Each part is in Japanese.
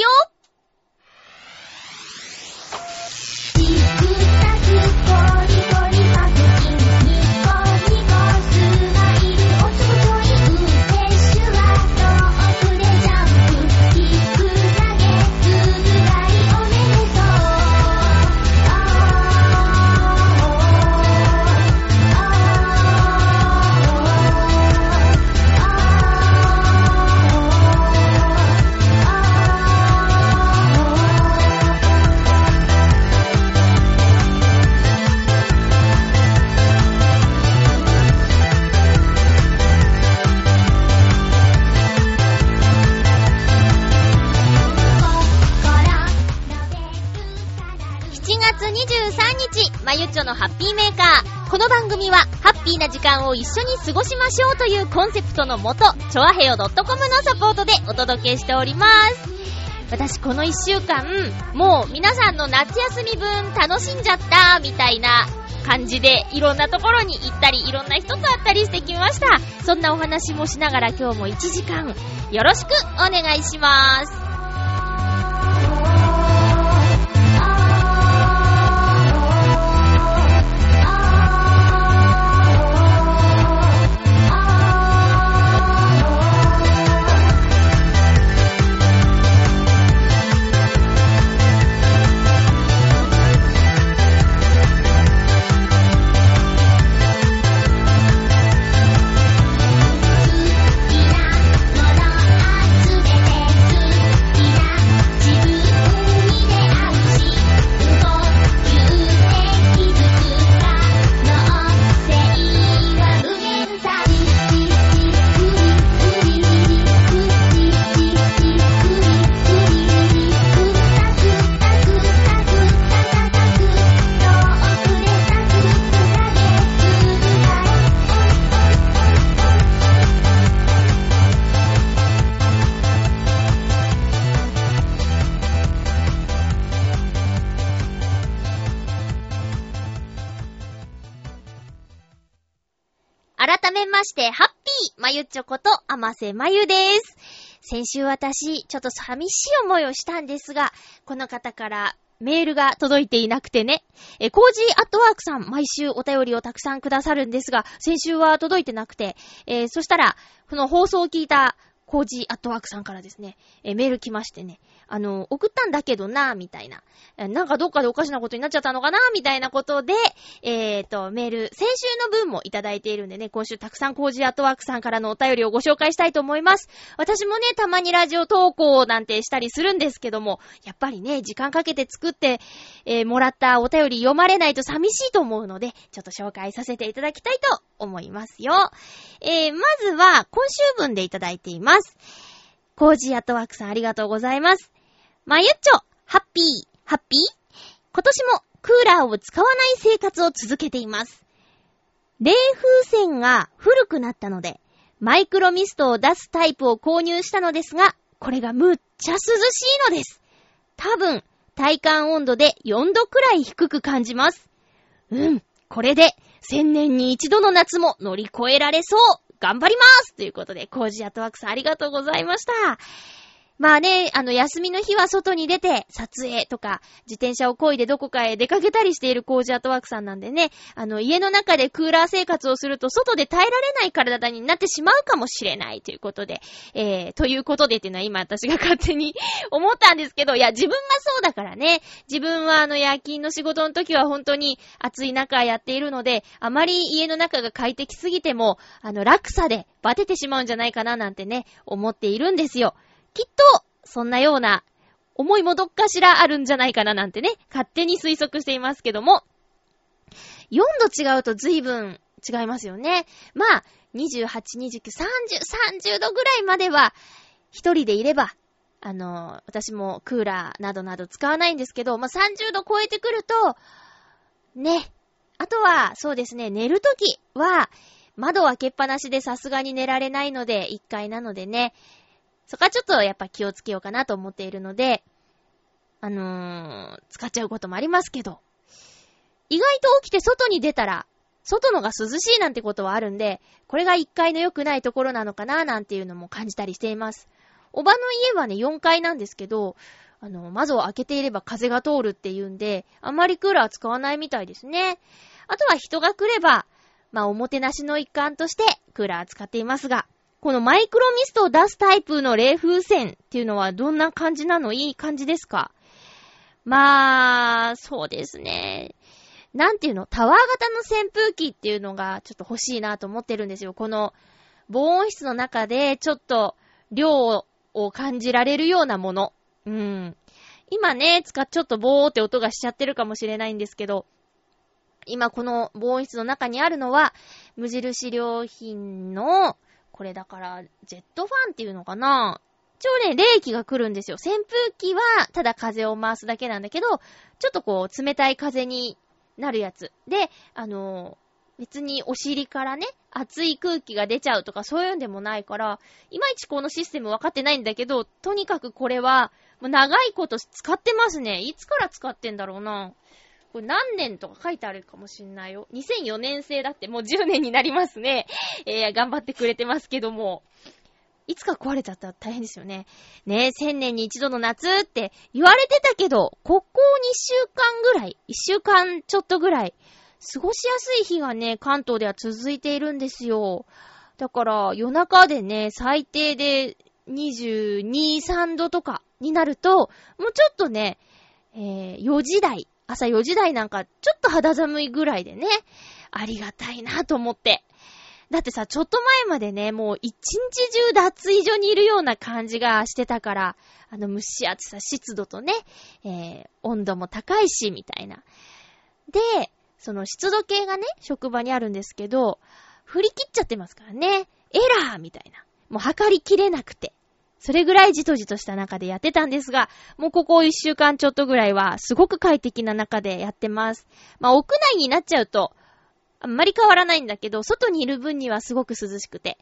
よ。のハッピーメーカー。この番組は、ハッピーな時間を一緒に過ごしましょうというコンセプトのもと、ちょあへよ .com のサポートでお届けしております。私この1週間、もう皆さんの夏休み分楽しんじゃった、みたいな感じで、いろんなところに行ったり、いろんな人と会ったりしてきました。そんなお話もしながら今日も1時間、よろしくお願いします。チョコと、甘瀬まゆです。先週私、ちょっと寂しい思いをしたんですが、この方からメールが届いていなくてね。え、コージーアットワークさん、毎週お便りをたくさんくださるんですが、先週は届いてなくて、えーそしたら、この放送を聞いたコージーアットワークさんからですね、えメール来ましてね、あの、送ったんだけどな、みたいな。なんかどっかでおかしなことになっちゃったのかな、みたいなことで、えーと、メール、先週の分もいただいているんでね、今週たくさんコージーアットワークさんからのお便りをご紹介したいと思います。私もね、たまにラジオ投稿なんてしたりするんですけども、やっぱりね、時間かけて作って、えーもらったお便り読まれないと寂しいと思うので、ちょっと紹介させていただきたいと思いますよ。えー、まずは、今週分でいただいています。コージーアットワークさんありがとうございます。まゆっちょ、ハッピー、ハッピー？今年もクーラーを使わない生活を続けています。冷風船が古くなったので、マイクロミストを出すタイプを購入したのですが、これがむっちゃ涼しいのです。多分、体感温度で4度くらい低く感じます。うん、これで、千年に一度の夏も乗り越えられそう頑張りますということで、コージアトワークさんありがとうございました。まあね、あの、休みの日は外に出て、撮影とか、自転車を漕いでどこかへ出かけたりしているコージアートワークさんなんでね、あの、家の中でクーラー生活をすると、外で耐えられない体になってしまうかもしれないということで、えー、ということでっていうのは今私が勝手に 思ったんですけど、いや、自分がそうだからね、自分はあの、夜勤の仕事の時は本当に暑い中やっているので、あまり家の中が快適すぎても、あの、落差でバテてしまうんじゃないかななんてね、思っているんですよ。きっと、そんなような思いもどっかしらあるんじゃないかななんてね、勝手に推測していますけども、4度違うと随分違いますよね。まあ、28、29、30、30度ぐらいまでは、一人でいれば、あの、私もクーラーなどなど使わないんですけど、まあ、30度超えてくると、ね。あとは、そうですね、寝るときは、窓開けっぱなしでさすがに寝られないので、1階なのでね、そこはちょっとやっぱ気をつけようかなと思っているので、あのー、使っちゃうこともありますけど、意外と起きて外に出たら、外のが涼しいなんてことはあるんで、これが1階の良くないところなのかななんていうのも感じたりしています。おばの家はね、4階なんですけど、あの、窓を開けていれば風が通るっていうんで、あまりクーラー使わないみたいですね。あとは人が来れば、まあ、おもてなしの一環としてクーラー使っていますが、このマイクロミストを出すタイプの冷風船っていうのはどんな感じなの？いい感じですか？まあ、そうですね。なんていうの？タワー型の扇風機っていうのがちょっと欲しいなと思ってるんですよ。この防音室の中でちょっと量を感じられるようなもの。うん。今ね、使っちょっとボーって音がしちゃってるかもしれないんですけど、今この防音室の中にあるのは、無印良品の、これだから、ジェットファンっていうのかな？一応ね、冷気が来るんですよ。扇風機は、ただ風を回すだけなんだけど、ちょっとこう、冷たい風になるやつ。で、あのー、別にお尻からね、熱い空気が出ちゃうとかそういうんでもないから、いまいちこのシステム分かってないんだけど、とにかくこれは、もう長いこと使ってますね。いつから使ってんだろうな？これ何年とか書いてあるかもしんないよ。2004年生だってもう10年になりますね。えー、頑張ってくれてますけども。いつか壊れちゃったら大変ですよね。ねえ、1000年に一度の夏って言われてたけど、ここ2週間ぐらい、1週間ちょっとぐらい、過ごしやすい日がね、関東では続いているんですよ。だから、夜中でね、最低で22、3度とかになると、もうちょっとね、えー、4時台、朝4時台なんか、ちょっと肌寒いぐらいでね、ありがたいなと思って。だってさ、ちょっと前までね、もう一日中脱衣所にいるような感じがしてたから、あの蒸し暑さ、湿度とね、えー、温度も高いし、みたいな。で、その湿度計がね、職場にあるんですけど、振り切っちゃってますからね。エラーみたいな。もう測りきれなくて。それぐらいじとじとした中でやってたんですが、もうここ一週間ちょっとぐらいはすごく快適な中でやってます。まあ屋内になっちゃうと、あんまり変わらないんだけど、外にいる分にはすごく涼しくて。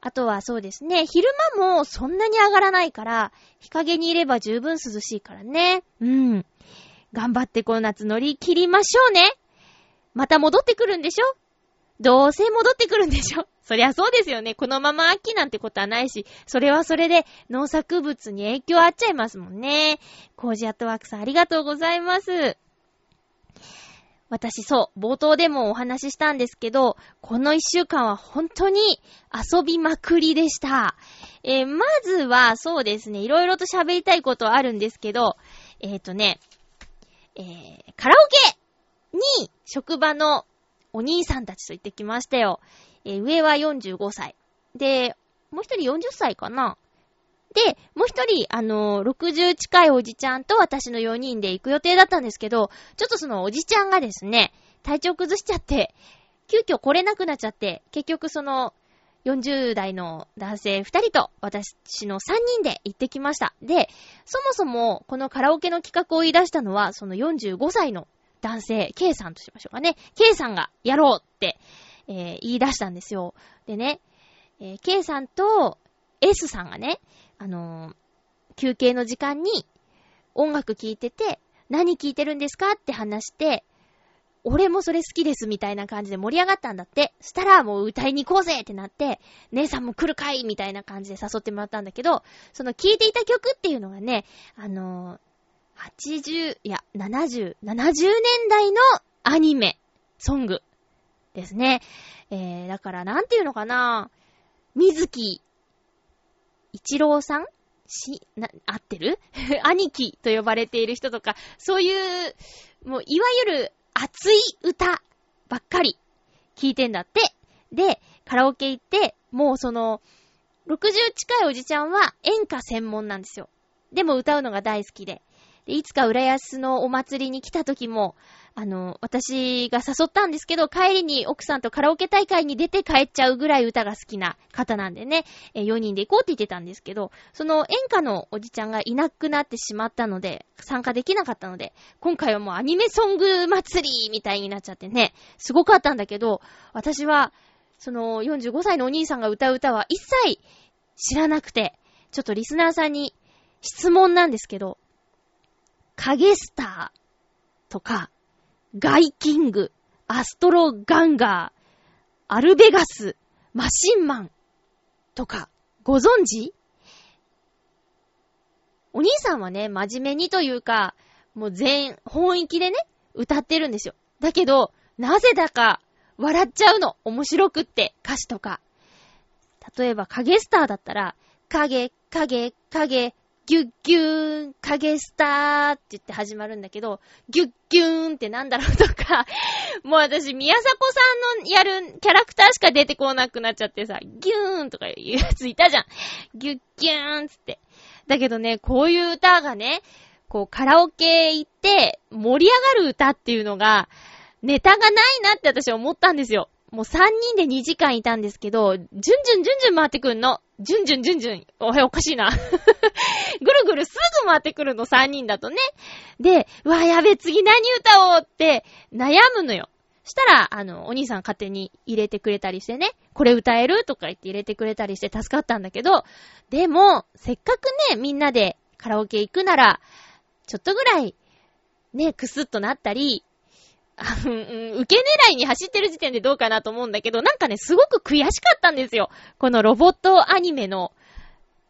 あとはそうですね、昼間もそんなに上がらないから、日陰にいれば十分涼しいからね。うん。頑張ってこの夏乗り切りましょうね。また戻ってくるんでしょ？どうせ戻ってくるんでしょ？そりゃそうですよね。このまま秋なんてことはないし、それはそれで農作物に影響あっちゃいますもんね。コージアットワークさんありがとうございます。私そう、冒頭でもお話ししたんですけど、この一週間は本当に遊びまくりでした。えー、まずはそうですね、いろいろと喋りたいことあるんですけど、えっ、ー、とね、えー、カラオケに職場のお兄さんたちと行ってきましたよ。えー、上は45歳。で、もう一人40歳かなで、もう一人、あのー、60近いおじちゃんと私の4人で行く予定だったんですけど、ちょっとそのおじちゃんがですね、体調崩しちゃって、急遽来れなくなっちゃって、結局その、40代の男性2人と私の3人で行ってきました。で、そもそもこのカラオケの企画を言い出したのは、その45歳の男性、K さんとしましょうかね。K さんがやろうって、えー、言い出したんですよ。でね、えー、K さんと S さんがね、あのー、休憩の時間に音楽聴いてて、何聴いてるんですかって話して、俺もそれ好きですみたいな感じで盛り上がったんだって。したらもう歌いに行こうぜってなって、姉さんも来るかいみたいな感じで誘ってもらったんだけど、その聴いていた曲っていうのがね、あのー、80、いや、70、70年代のアニメ、ソングですね。えー、だからなんていうのかな水木一郎さん？し、な、合ってる？兄貴と呼ばれている人とか、そういう、もう、いわゆる熱い歌ばっかり聞いてんだって。で、カラオケ行って、もうその、60近いおじちゃんは演歌専門なんですよ。でも歌うのが大好きで。で、いつか浦安のお祭りに来た時も、あの、私が誘ったんですけど、帰りに奥さんとカラオケ大会に出て帰っちゃうぐらい歌が好きな方なんでね、え4人で行こうって言ってたんですけど、その演歌のおじちゃんがいなくなってしまったので、参加できなかったので、今回はもうアニメソング祭りみたいになっちゃってね、すごかったんだけど、私は、その45歳のお兄さんが歌う歌は一切知らなくて、ちょっとリスナーさんに質問なんですけど、影スターとか、ガイキング、アストロガンガー、アルベガス、マシンマンとか、ご存知？お兄さんはね、真面目にというか、もう全、本域でね、歌ってるんですよ。だけど、なぜだか、笑っちゃうの。面白くって、歌詞とか。例えば、影スターだったら、影、影、影、ギュッギューン、影スターって言って始まるんだけど、ギュッギューンってなんだろうとか、もう私、宮迫さんのやるキャラクターしか出てこなくなっちゃってさ、ギューンとかいうやついたじゃん。ギュッギューンつって。だけどね、こういう歌がね、こうカラオケ行って盛り上がる歌っていうのが、ネタがないなって私思ったんですよ。もう3人で2時間いたんですけど、じゅんじゅんじゅんじゅん回ってくんの。じゅんじゅんじゅんじゅん。おへ、おかしいな。ぐるぐるすぐ回ってくるの、3人だとね。で、うわ、やべ、次何歌おうって悩むのよ。したら、あの、お兄さん勝手に入れてくれたりしてね、これ歌えるとか言って入れてくれたりして助かったんだけど、でも、せっかくね、みんなでカラオケ行くなら、ちょっとぐらい、ね、くすっとなったり、受け狙いに走ってる時点でどうかなと思うんだけど、なんかね、すごく悔しかったんですよ。このロボットアニメの、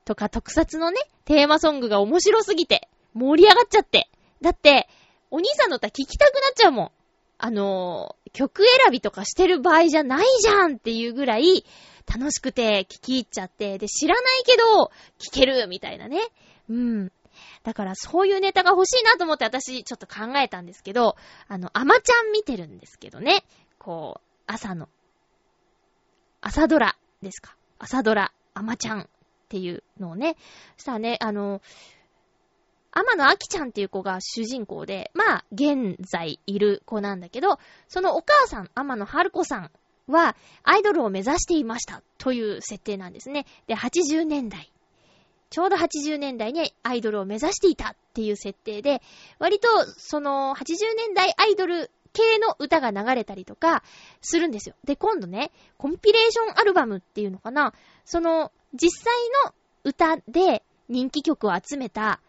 とか特撮のね、テーマソングが面白すぎて、盛り上がっちゃって。だって、お兄さんの歌聞きたくなっちゃうもん。あのー、曲選びとかしてる場合じゃないじゃんっていうぐらい、楽しくて聞き入っちゃって、で、知らないけど、聞けるみたいなね。うん。だからそういうネタが欲しいなと思って私ちょっと考えたんですけど、あの、アマちゃん見てるんですけどね。こう、朝の、朝ドラですか。朝ドラ、アマちゃんっていうのをね。そしたらね、あの、天野明ちゃんっていう子が主人公で、まあ、現在いる子なんだけど、そのお母さん、天野春子さんは、アイドルを目指していましたという設定なんですね。で、80年代ちょうど80年代にアイドルを目指していたっていう設定で、割とその80年代アイドル系の歌が流れたりとかするんですよ。で、今度ね、コンピレーションアルバムっていうのかな、その実際の歌で人気曲を集めた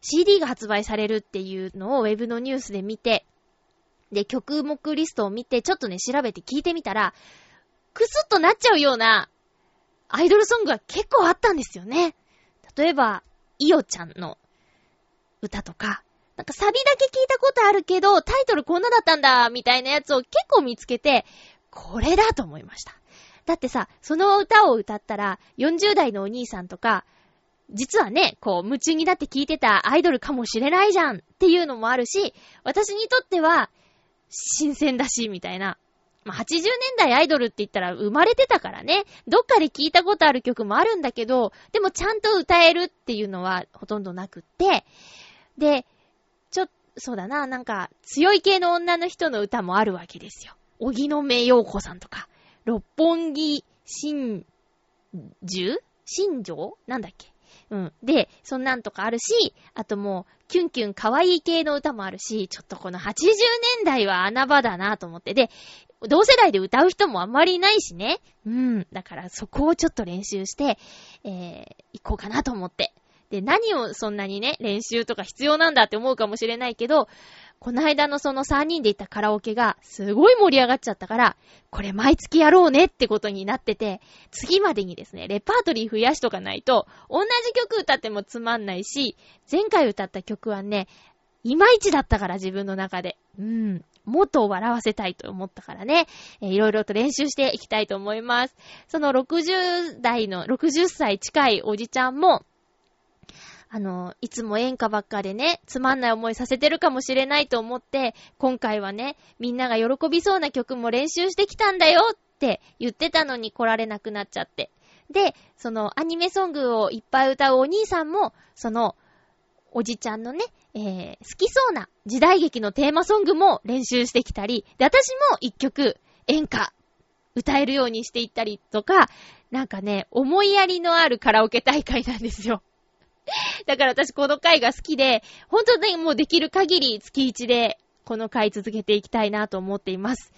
CD が発売されるっていうのをウェブのニュースで見て、で、曲目リストを見て、ちょっとね、調べて聞いてみたら、クスッとなっちゃうようなアイドルソングが結構あったんですよね。例えば、イオちゃんの歌とか、なんかサビだけ聞いたことあるけど、タイトルこんなだったんだ、みたいなやつを結構見つけて、これだと思いました。だってさ、その歌を歌ったら、40代のお兄さんとか、実はね、こう、夢中になって聞いてたアイドルかもしれないじゃんっていうのもあるし、私にとっては、新鮮だし、みたいな。まあ、80年代アイドルって言ったら生まれてたからね、どっかで聞いたことある曲もあるんだけど、でもちゃんと歌えるっていうのはほとんどなくって、で、ちょ、そうだな、なんか、強い系の女の人の歌もあるわけですよ。荻野目洋子さんとか、六本木新樹新庄？なんだっけ？うん。で、そんなんとかあるし、あともう、キュンキュン可愛い系の歌もあるし、ちょっとこの80年代は穴場だなと思って。で、同世代で歌う人もあんまりいないしね。うん。だからそこをちょっと練習して、えー、行こうかなと思って。で、何をそんなにね、練習とか必要なんだって思うかもしれないけど、この間のその3人で行ったカラオケがすごい盛り上がっちゃったから、これ毎月やろうねってことになってて、次までにですね、レパートリー増やしとかないと、同じ曲歌ってもつまんないし、前回歌った曲はね、いまいちだったから自分の中で。うん。もっと笑わせたいと思ったからね、えー、いろいろと練習していきたいと思います。その60代の、60歳近いおじちゃんも、あの、いつも演歌ばっかでね、つまんない思いさせてるかもしれないと思って、今回はね、みんなが喜びそうな曲も練習してきたんだよって言ってたのに来られなくなっちゃって。で、そのアニメソングをいっぱい歌うお兄さんも、その、おじちゃんのね、えー、好きそうな時代劇のテーマソングも練習してきたり、で、私も一曲演歌歌えるようにしていったりとか、なんかね、思いやりのあるカラオケ大会なんですよ。だから私この回が好きで、本当にもうできる限り月1でこの回続けていきたいなと思っています。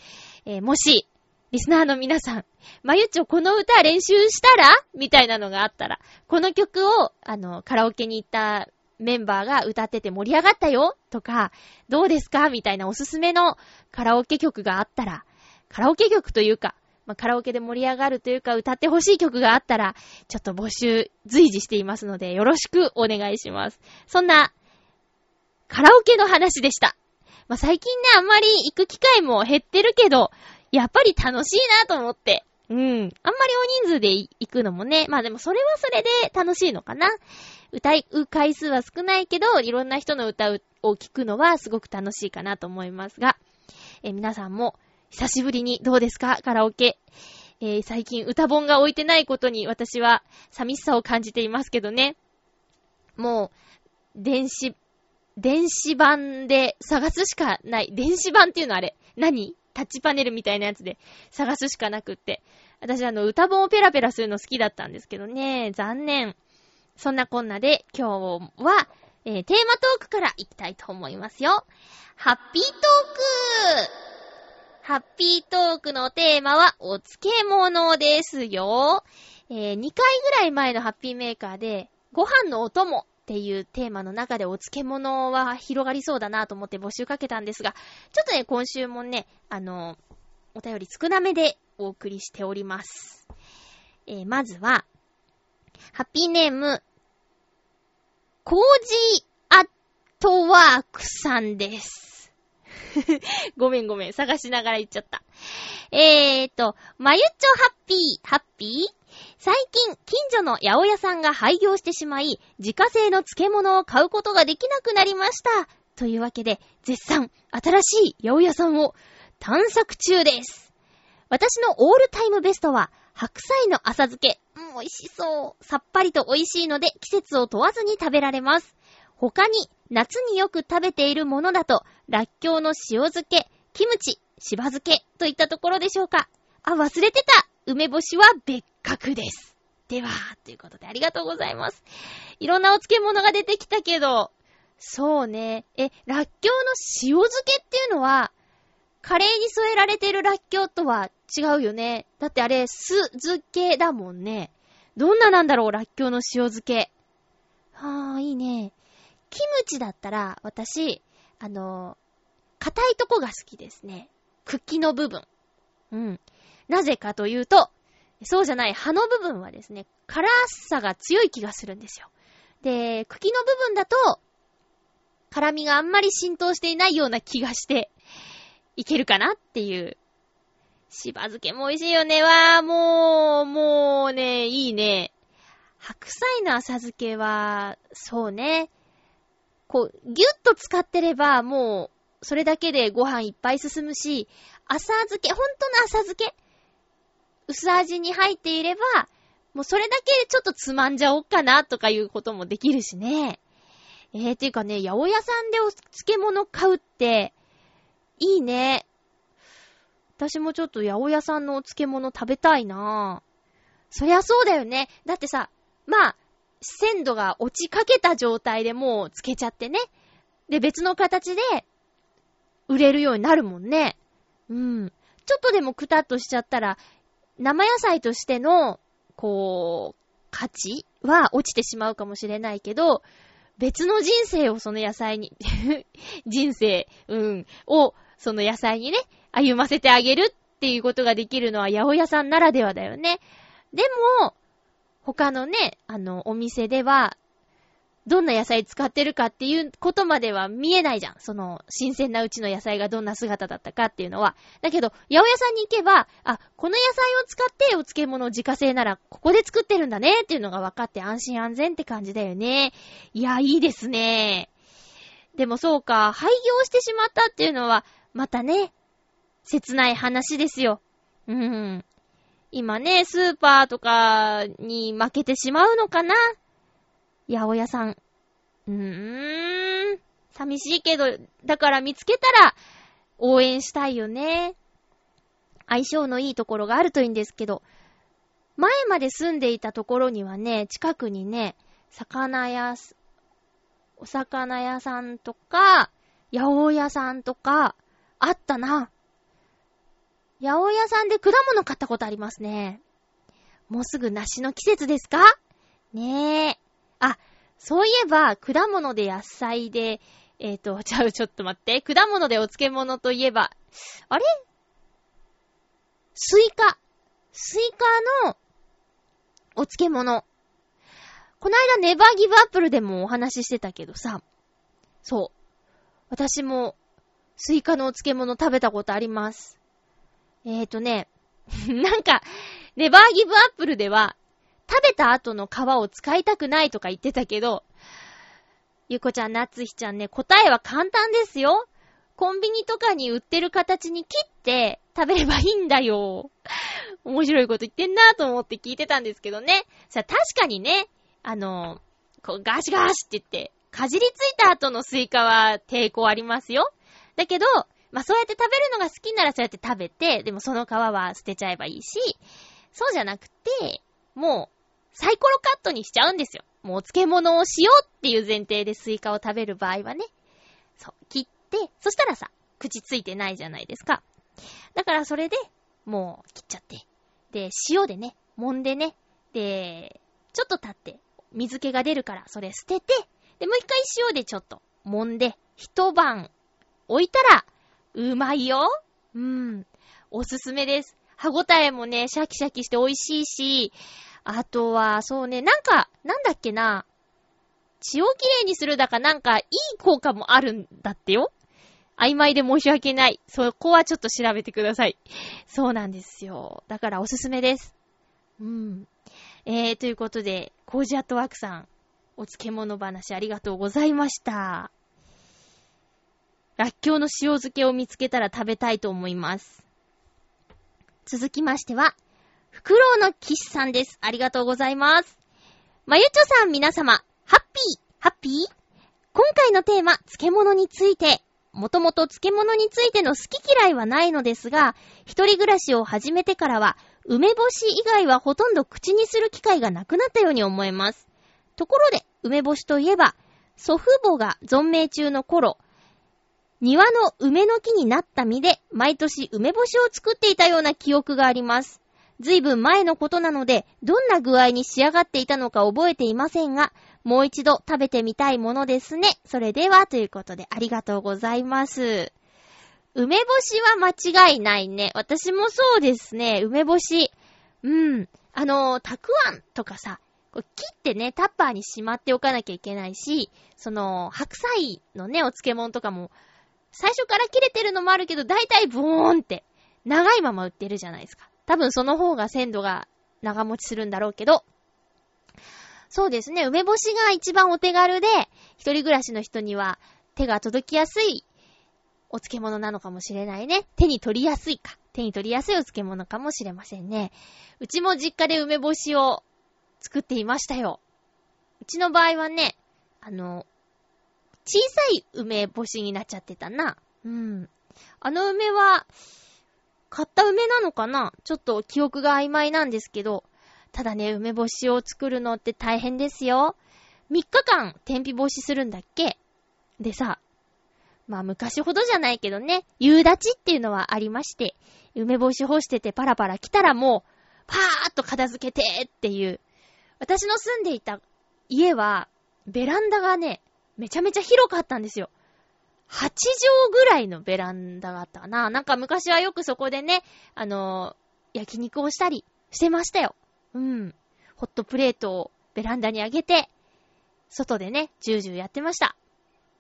えー、もし、リスナーの皆さん、まゆちょこの歌練習したら？みたいなのがあったら、この曲を、あの、カラオケに行ったメンバーが歌ってて盛り上がったよとか、どうですか？みたいなおすすめのカラオケ曲があったら、カラオケ曲というか、まあ、カラオケで盛り上がるというか、歌ってほしい曲があったら、ちょっと募集随時していますので、よろしくお願いします。そんな、カラオケの話でした。まあ、最近ね、あんまり行く機会も減ってるけど、やっぱり楽しいなと思って。うん。あんまり大人数で行くのもね、まあでもそれはそれで楽しいのかな。歌う回数は少ないけど、いろんな人の歌を聴くのはすごく楽しいかなと思いますが、え皆さんも久しぶりにどうですか？カラオケ。えー、最近歌本が置いてないことに私は寂しさを感じていますけどね。もう、電子、電子版で探すしかない。電子版っていうのあれ何？タッチパネルみたいなやつで探すしかなくって。私あの歌本をペラペラするの好きだったんですけどね。残念。そんなこんなで今日は、えー、テーマトークから行きたいと思いますよ。ハッピートークハッピートークのテーマはお漬物ですよ。えー、2回ぐらい前のハッピーメーカーで、ご飯のお供っていうテーマの中でお漬物は広がりそうだなと思って募集かけたんですが、ちょっとね、今週もね、あの、お便り少なめでお送りしております。えー、まずは、ハッピーネーム、コージーアットワークさんです。ごめんごめん。探しながら言っちゃった。えーと、まゆっちょハッピー、ハッピー？最近、近所の八百屋さんが廃業してしまい、自家製の漬物を買うことができなくなりました。というわけで、絶賛、新しい八百屋さんを探索中です。私のオールタイムベストは、白菜の浅漬け。うん、美味しそう。さっぱりと美味しいので季節を問わずに食べられます。他に、夏によく食べているものだと、らっきょうの塩漬け、キムチ、しば漬けといったところでしょうか。あ、忘れてた梅干しは別格です。では、ということでありがとうございます。いろんなお漬物が出てきたけど、そうね。え、らっきょうの塩漬けっていうのは、カレーに添えられてるらっきょうとは違うよね。だってあれ、酢漬けだもんね。どんななんだろう、らっきょうの塩漬け。はぁ、いいね。キムチだったら、私、あの、硬いとこが好きですね。茎の部分。うん。なぜかというと、そうじゃない葉の部分はですね、辛さが強い気がするんですよ。で、茎の部分だと、辛みがあんまり浸透していないような気がして、いけるかなっていう。しば漬けも美味しいよね。わー、もう、もうね、いいね。白菜の浅漬けは、そうね。こう、ぎゅっと使ってれば、もう、それだけでご飯いっぱい進むし、浅漬け、ほんとの浅漬け薄味に入っていれば、もうそれだけでちょっとつまんじゃおっかなとかいうこともできるしね。えー、ていうかね、八百屋さんでお漬物買うって、いいね。私もちょっと八百屋さんのお漬物食べたいなそりゃそうだよね。だってさ、まあ、鮮度が落ちかけた状態でもう漬けちゃってね。で、別の形で売れるようになるもんね。うん。ちょっとでもくたっとしちゃったら、生野菜としての、こう、価値は落ちてしまうかもしれないけど、別の人生をその野菜に 人生、うん、をその野菜にね、歩ませてあげるっていうことができるのは八百屋さんならではだよね。でも、他のね、あの、お店では、どんな野菜使ってるかっていうことまでは見えないじゃん。その、新鮮なうちの野菜がどんな姿だったかっていうのは。だけど、八百屋さんに行けば、あ、この野菜を使ってお漬物を自家製なら、ここで作ってるんだねっていうのが分かって安心安全って感じだよね。いや、いいですね。でもそうか、廃業してしまったっていうのは、またね、切ない話ですよ。うん。今ね、スーパーとかに負けてしまうのかな？八百屋さん。うーん。寂しいけど、だから見つけたら、応援したいよね。相性のいいところがあるといいんですけど、前まで住んでいたところにはね、近くにね、魚屋、お魚屋さんとか、八百屋さんとか、あったな。八百屋さんで果物買ったことありますね。もうすぐ梨の季節ですか？ねえ。あ、そういえば、果物で野菜で、えっ、ー、と、じゃあちょっと待って。果物でお漬物といえば、あれ？スイカ。スイカのお漬物。この間ネバーギブアップルでもお話ししてたけどさ、そう。私もスイカのお漬物食べたことあります。えーとね、なんか、ネバーギブアップルでは、食べた後の皮を使いたくないとか言ってたけど、ゆこちゃん、なつひちゃんね、答えは簡単ですよ。コンビニとかに売ってる形に切って食べればいいんだよ。面白いこと言ってんなと思って聞いてたんですけどね。さあ、確かにね、あの、こうガシガシって言って、かじりついた後のスイカは抵抗ありますよ。だけど、まあ、そうやって食べるのが好きならそうやって食べて、でもその皮は捨てちゃえばいいし、そうじゃなくて、もう、サイコロカットにしちゃうんですよ。もうお漬物をしようっていう前提でスイカを食べる場合はね。そう、切って、そしたらさ、口ついてないじゃないですか。だからそれで、もう切っちゃって。で、塩でね、揉んでね、で、ちょっと経って、水気が出るからそれ捨てて、で、もう一回塩でちょっと揉んで、一晩置いたら、うまいようん。おすすめです。歯ごたえもね、シャキシャキして美味しいし、あとは、そうね、なんか、なんだっけな。血をきれいにするだかなんか、いい効果もあるんだってよ。曖昧で申し訳ない。そこはちょっと調べてください。そうなんですよ。だからおすすめです。うん。えー、ということで、コージアットワークさん、お漬物話ありがとうございました。らっきょうの塩漬けを見つけたら食べたいと思います。続きましては、フクロウの騎士さんです。ありがとうございます。まゆちょさん皆様、ハッピー、ハッピー？今回のテーマ、漬物について、もともと漬物についての好き嫌いはないのですが、一人暮らしを始めてからは、梅干し以外はほとんど口にする機会がなくなったように思えます。ところで、梅干しといえば、祖父母が存命中の頃、庭の梅の木になった実で、毎年梅干しを作っていたような記憶があります。ずいぶん前のことなので、どんな具合に仕上がっていたのか覚えていませんが、もう一度食べてみたいものですね。それでは、ということでありがとうございます。梅干しは間違いないね。私もそうですね。梅干し。うん。あの、たくあんとかさ、切ってね、タッパーにしまっておかなきゃいけないし、その、白菜のね、お漬物とかも、最初から切れてるのもあるけど、だいたいボーンって、長いまま売ってるじゃないですか。多分その方が鮮度が長持ちするんだろうけど、そうですね、梅干しが一番お手軽で、一人暮らしの人には手が届きやすいお漬物なのかもしれないね。手に取りやすいか。手に取りやすいお漬物かもしれませんね。うちも実家で梅干しを作っていましたよ。うちの場合はね、あの、小さい梅干しになっちゃってたな。うん。あの梅は、買った梅なのかな？ちょっと記憶が曖昧なんですけど、ただね、梅干しを作るのって大変ですよ。3日間天日干しするんだっけ？でさ、まあ昔ほどじゃないけどね、夕立っていうのはありまして、梅干し干しててパラパラ来たらもう、パーッと片付けてっていう。私の住んでいた家は、ベランダがね、めちゃめちゃ広かったんですよ。8畳ぐらいのベランダがあったかな。なんか昔はよくそこでね、あのー、焼肉をしたりしてましたよ。うん。ホットプレートをベランダにあげて、外でね、ジュージューやってました。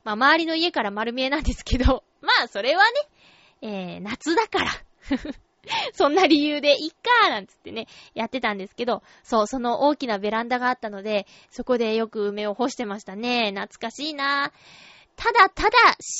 まあ、周りの家から丸見えなんですけど、まあ、それはね、えー、夏だから。そんな理由でいっかーなんつってね、やってたんですけど、そう、その大きなベランダがあったので、そこでよく梅を干してましたね。懐かしいなただただ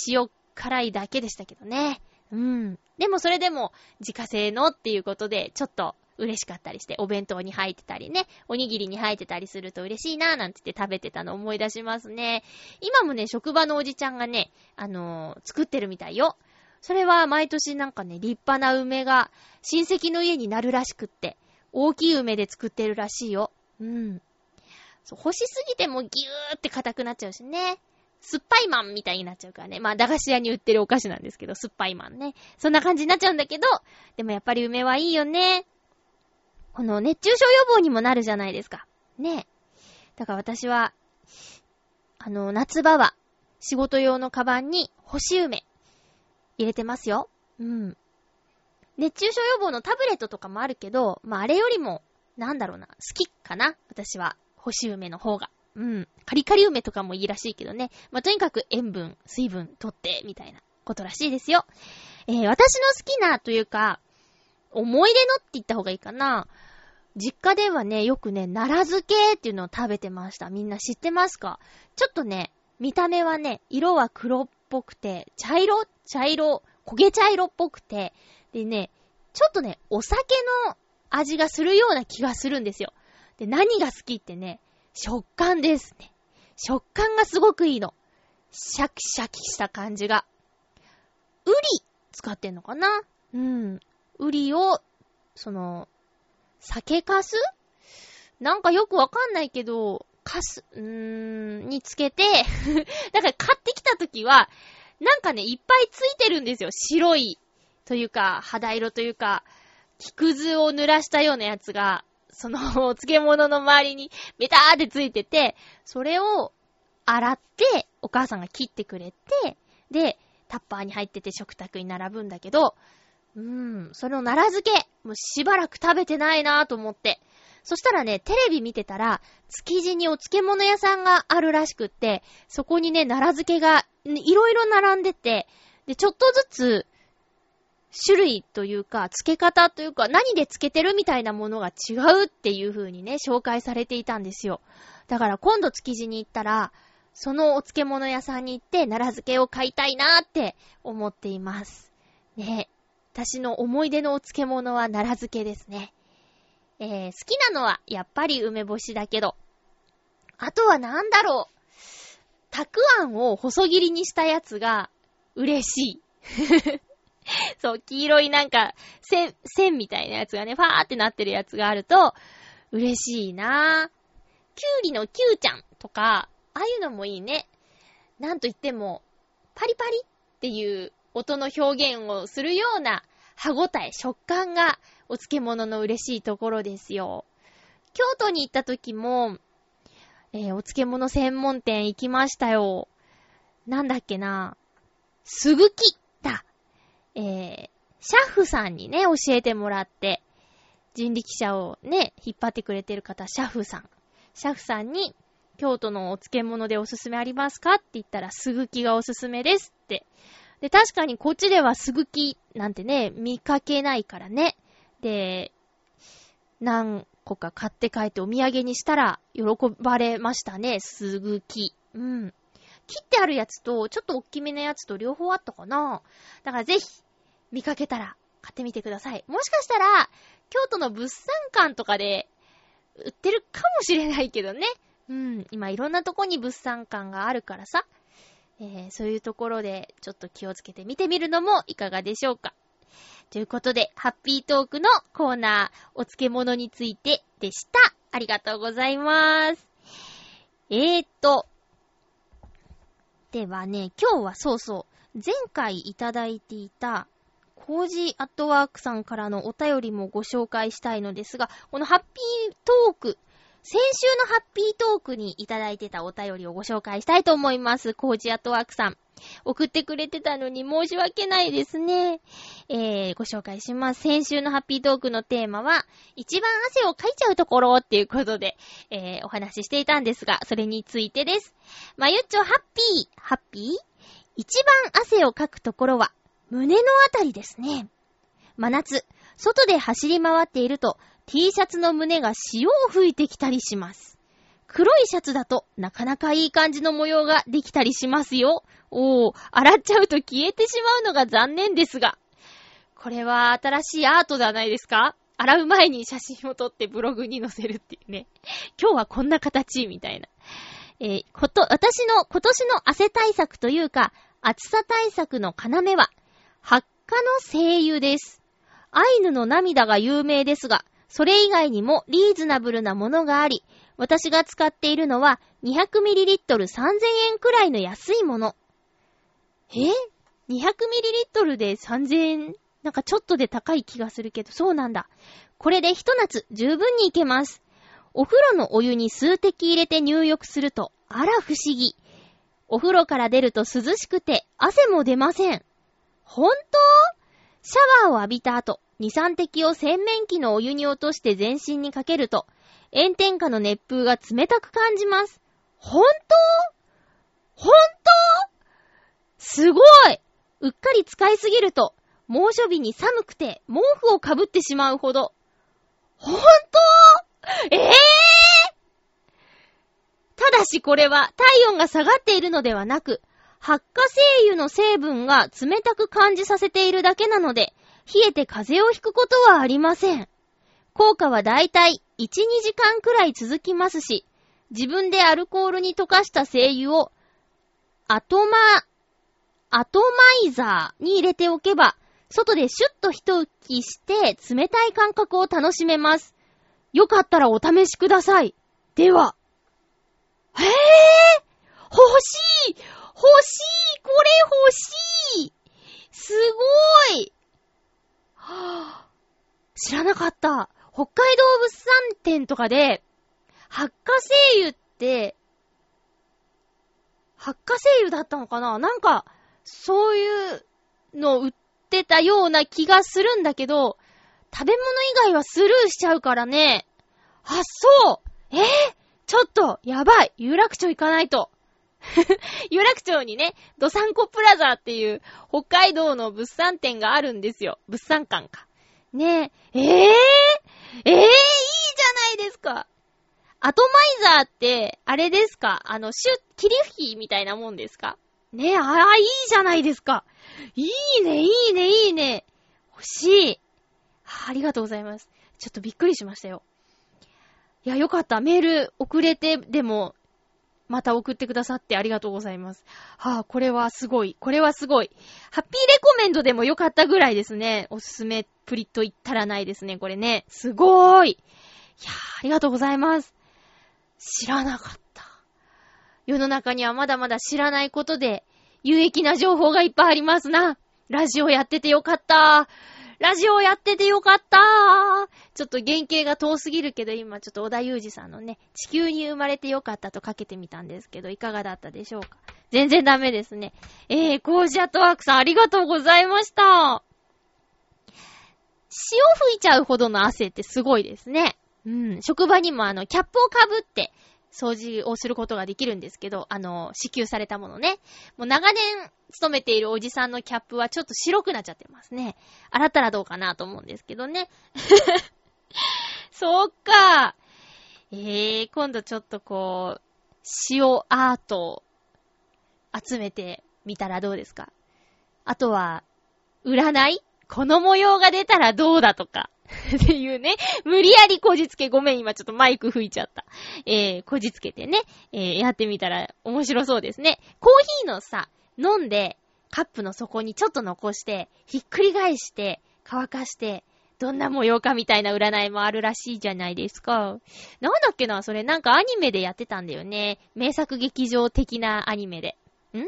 塩辛いだけでしたけどね。うん。でもそれでも自家製のっていうことで、ちょっと嬉しかったりして、お弁当に入ってたりね、おにぎりに入ってたりすると嬉しいなぁなんて言って食べてたの思い出しますね。今もね、職場のおじちゃんがね、あのー、作ってるみたいよ。それは毎年なんかね、立派な梅が親戚の家になるらしくって、大きい梅で作ってるらしいよ。うん。そう、干しすぎてもギューって硬くなっちゃうしね。酸っぱいマンみたいになっちゃうからね。まあ、駄菓子屋に売ってるお菓子なんですけど、酸っぱいマンね。そんな感じになっちゃうんだけど、でもやっぱり梅はいいよね。この熱中症予防にもなるじゃないですか。ね。だから私は、あの、夏場は、仕事用のカバンに干し梅入れてますよ。うん。熱中症予防のタブレットとかもあるけど、まあ、あれよりも、なんだろうな、好きかな私は、干し梅の方が。うん。カリカリ梅とかもいいらしいけどね。まあ、とにかく塩分、水分取って、みたいなことらしいですよ。えー、私の好きなというか、思い出のって言った方がいいかな。実家ではね、よくね、奈良漬けっていうのを食べてました。みんな知ってますか？ちょっとね、見た目はね、色は黒っぽくて、茶色茶色、焦げ茶色っぽくて、でね、ちょっとね、お酒の味がするような気がするんですよ。で、何が好きってね、食感ですね。食感がすごくいいの。シャキシャキした感じが。ウリ使ってんのかな？うん。ウリを、その、酒かす？なんかよくわかんないけど、かす、うーん、につけて だから買ってきた時は、なんかね、いっぱいついてるんですよ。白い、というか、肌色というか、木くずを濡らしたようなやつが、その、漬物の周りにベターってついてて、それを洗って、お母さんが切ってくれて、で、タッパーに入ってて食卓に並ぶんだけど、うーん、その奈良漬け、もうしばらく食べてないなぁと思って。そしたらね、テレビ見てたら、築地にお漬物屋さんがあるらしくって、そこにね、奈良漬けがいろいろ並んでて、で、ちょっとずつ、種類というか、漬け方というか、何で漬けてるみたいなものが違うっていう風にね、紹介されていたんですよ。だから今度築地に行ったら、そのお漬物屋さんに行って奈良漬けを買いたいなーって思っています。ね私の思い出のお漬物は奈良漬けですね。えー、好きなのはやっぱり梅干しだけど。あとはなんだろう。たくあんを細切りにしたやつが嬉しい。そう、黄色いなんか、線、線みたいなやつがね、ファーってなってるやつがあると、嬉しいなぁ。きゅうりのきゅうちゃんとか、ああいうのもいいね。なんと言っても、パリパリっていう音の表現をするような歯ごたえ、食感がお漬物の嬉しいところですよ。京都に行った時も、えー、お漬物専門店行きましたよ。なんだっけな。すぐきだ。えー、シャッフさんにね、教えてもらって、人力車をね、引っ張ってくれてる方、シャッフさん。シャッフさんに、京都のお漬物でおすすめありますかって言ったら、すぐきがおすすめですって。で、確かにこっちではすぐきなんてね、見かけないからね。で、何個か買って帰ってお土産にしたら喜ばれましたね、すぐき。うん。切ってあるやつと、ちょっと大きめのやつと両方あったかなだからぜひ、見かけたら買ってみてください。もしかしたら、京都の物産館とかで売ってるかもしれないけどね。うん。今いろんなとこに物産館があるからさ。えー、そういうところでちょっと気をつけて見てみるのもいかがでしょうか。ということで、ハッピートークのコーナー、お漬物についてでした。ありがとうございます。えーと、ではね、今日はそうそう、前回いただいていた、コージーアットワークさんからのお便りもご紹介したいのですが、このハッピートーク先週のハッピートークにいただいてたお便りをご紹介したいと思います。コージアトワークさん。送ってくれてたのに申し訳ないですね。えー、ご紹介します。先週のハッピートークのテーマは、一番汗をかいちゃうところっていうことで、えー、お話ししていたんですが、それについてです。まゆっちょハッピー、ハッピー？一番汗をかくところは、胸のあたりですね。真夏、外で走り回っていると、T シャツの胸が潮を吹いてきたりします。黒いシャツだとなかなかいい感じの模様ができたりしますよ。おー、洗っちゃうと消えてしまうのが残念ですが。これは新しいアートじゃないですか？洗う前に写真を撮ってブログに載せるっていうね。今日はこんな形みたいな。えー、こと、私の今年の汗対策というか、暑さ対策の要は、発火の精油です。アイヌの涙が有名ですが、それ以外にもリーズナブルなものがあり、私が使っているのは 200ml3000 円くらいの安いもの。え ?200ml で3000円？なんかちょっとで高い気がするけど、そうなんだ。これで一夏十分にいけます。お風呂のお湯に数滴入れて入浴すると、あら不思議。お風呂から出ると涼しくて汗も出ません。ほんとシャワーを浴びた後、2、3滴を洗面器のお湯に落として全身にかけると、炎天下の熱風が冷たく感じます。ほんとほんとすごい！うっかり使いすぎると、猛暑日に寒くて毛布をかぶってしまうほど。ほんとええー、ただしこれは体温が下がっているのではなく、発火性油の成分が冷たく感じさせているだけなので、冷えて風邪をひくことはありません。効果はだいたい1、2時間くらい続きますし、自分でアルコールに溶かした精油を、アトマ、アトマイザーに入れておけば、外でシュッと一浮きして冷たい感覚を楽しめます。よかったらお試しください。では。へぇー欲しい欲しいこれ欲しいすごい、知らなかった。北海道物産展とかで、発火精油って、発火精油だったのかな？なんか、そういうの売ってたような気がするんだけど、食べ物以外はスルーしちゃうからね。あ、そうえー、ちょっと、やばい有楽町行かないと。有楽町にね、ドサンコプラザっていう北海道の物産展があるんですよ。物産館か。ねえ。ええー、ええー、いいじゃないですか。アトマイザーって、あれですか？あの、シュッ、霧吹きみたいなもんですか？ねえ、ああ、いいじゃないですか。いいね、いいね、いいね。欲しい。ありがとうございます。ちょっとびっくりしましたよ。いや、よかった。メール遅れてでも、また送ってくださってありがとうございます。はあ、これはすごい。これはすごい。ハッピーレコメンドでもよかったぐらいですね。おすすめプリッと言ったらないですね。これね。すごーい。いやありがとうございます。知らなかった。世の中にはまだまだ知らないことで、有益な情報がいっぱいありますな。ラジオやっててよかった。ラジオやっててよかったちょっと原型が遠すぎるけど、今ちょっと小田裕二さんのね、地球に生まれてよかったとかけてみたんですけど、いかがだったでしょうか？全然ダメですね。えー、コージアトワークさんありがとうございました。潮吹いちゃうほどの汗ってすごいですね。うん、職場にもあの、キャップをかぶって、掃除をすることができるんですけど、あの、支給されたものね。もう長年勤めているおじさんのキャップはちょっと白くなっちゃってますね。洗ったらどうかなと思うんですけどね。そっか。えー、今度ちょっとこう、塩アート集めてみたらどうですか？あとは、占い？この模様が出たらどうだとか。っていうね、無理やりこじつけ、ごめん、今ちょっとマイク吹いちゃった。えー、こじつけてね、えー、やってみたら面白そうですね。コーヒーのさ、飲んで、カップの底にちょっと残して、ひっくり返して、乾かして、どんな模様かみたいな占いもあるらしいじゃないですか。なんだっけな、それなんかアニメでやってたんだよね。名作劇場的なアニメで。ん？違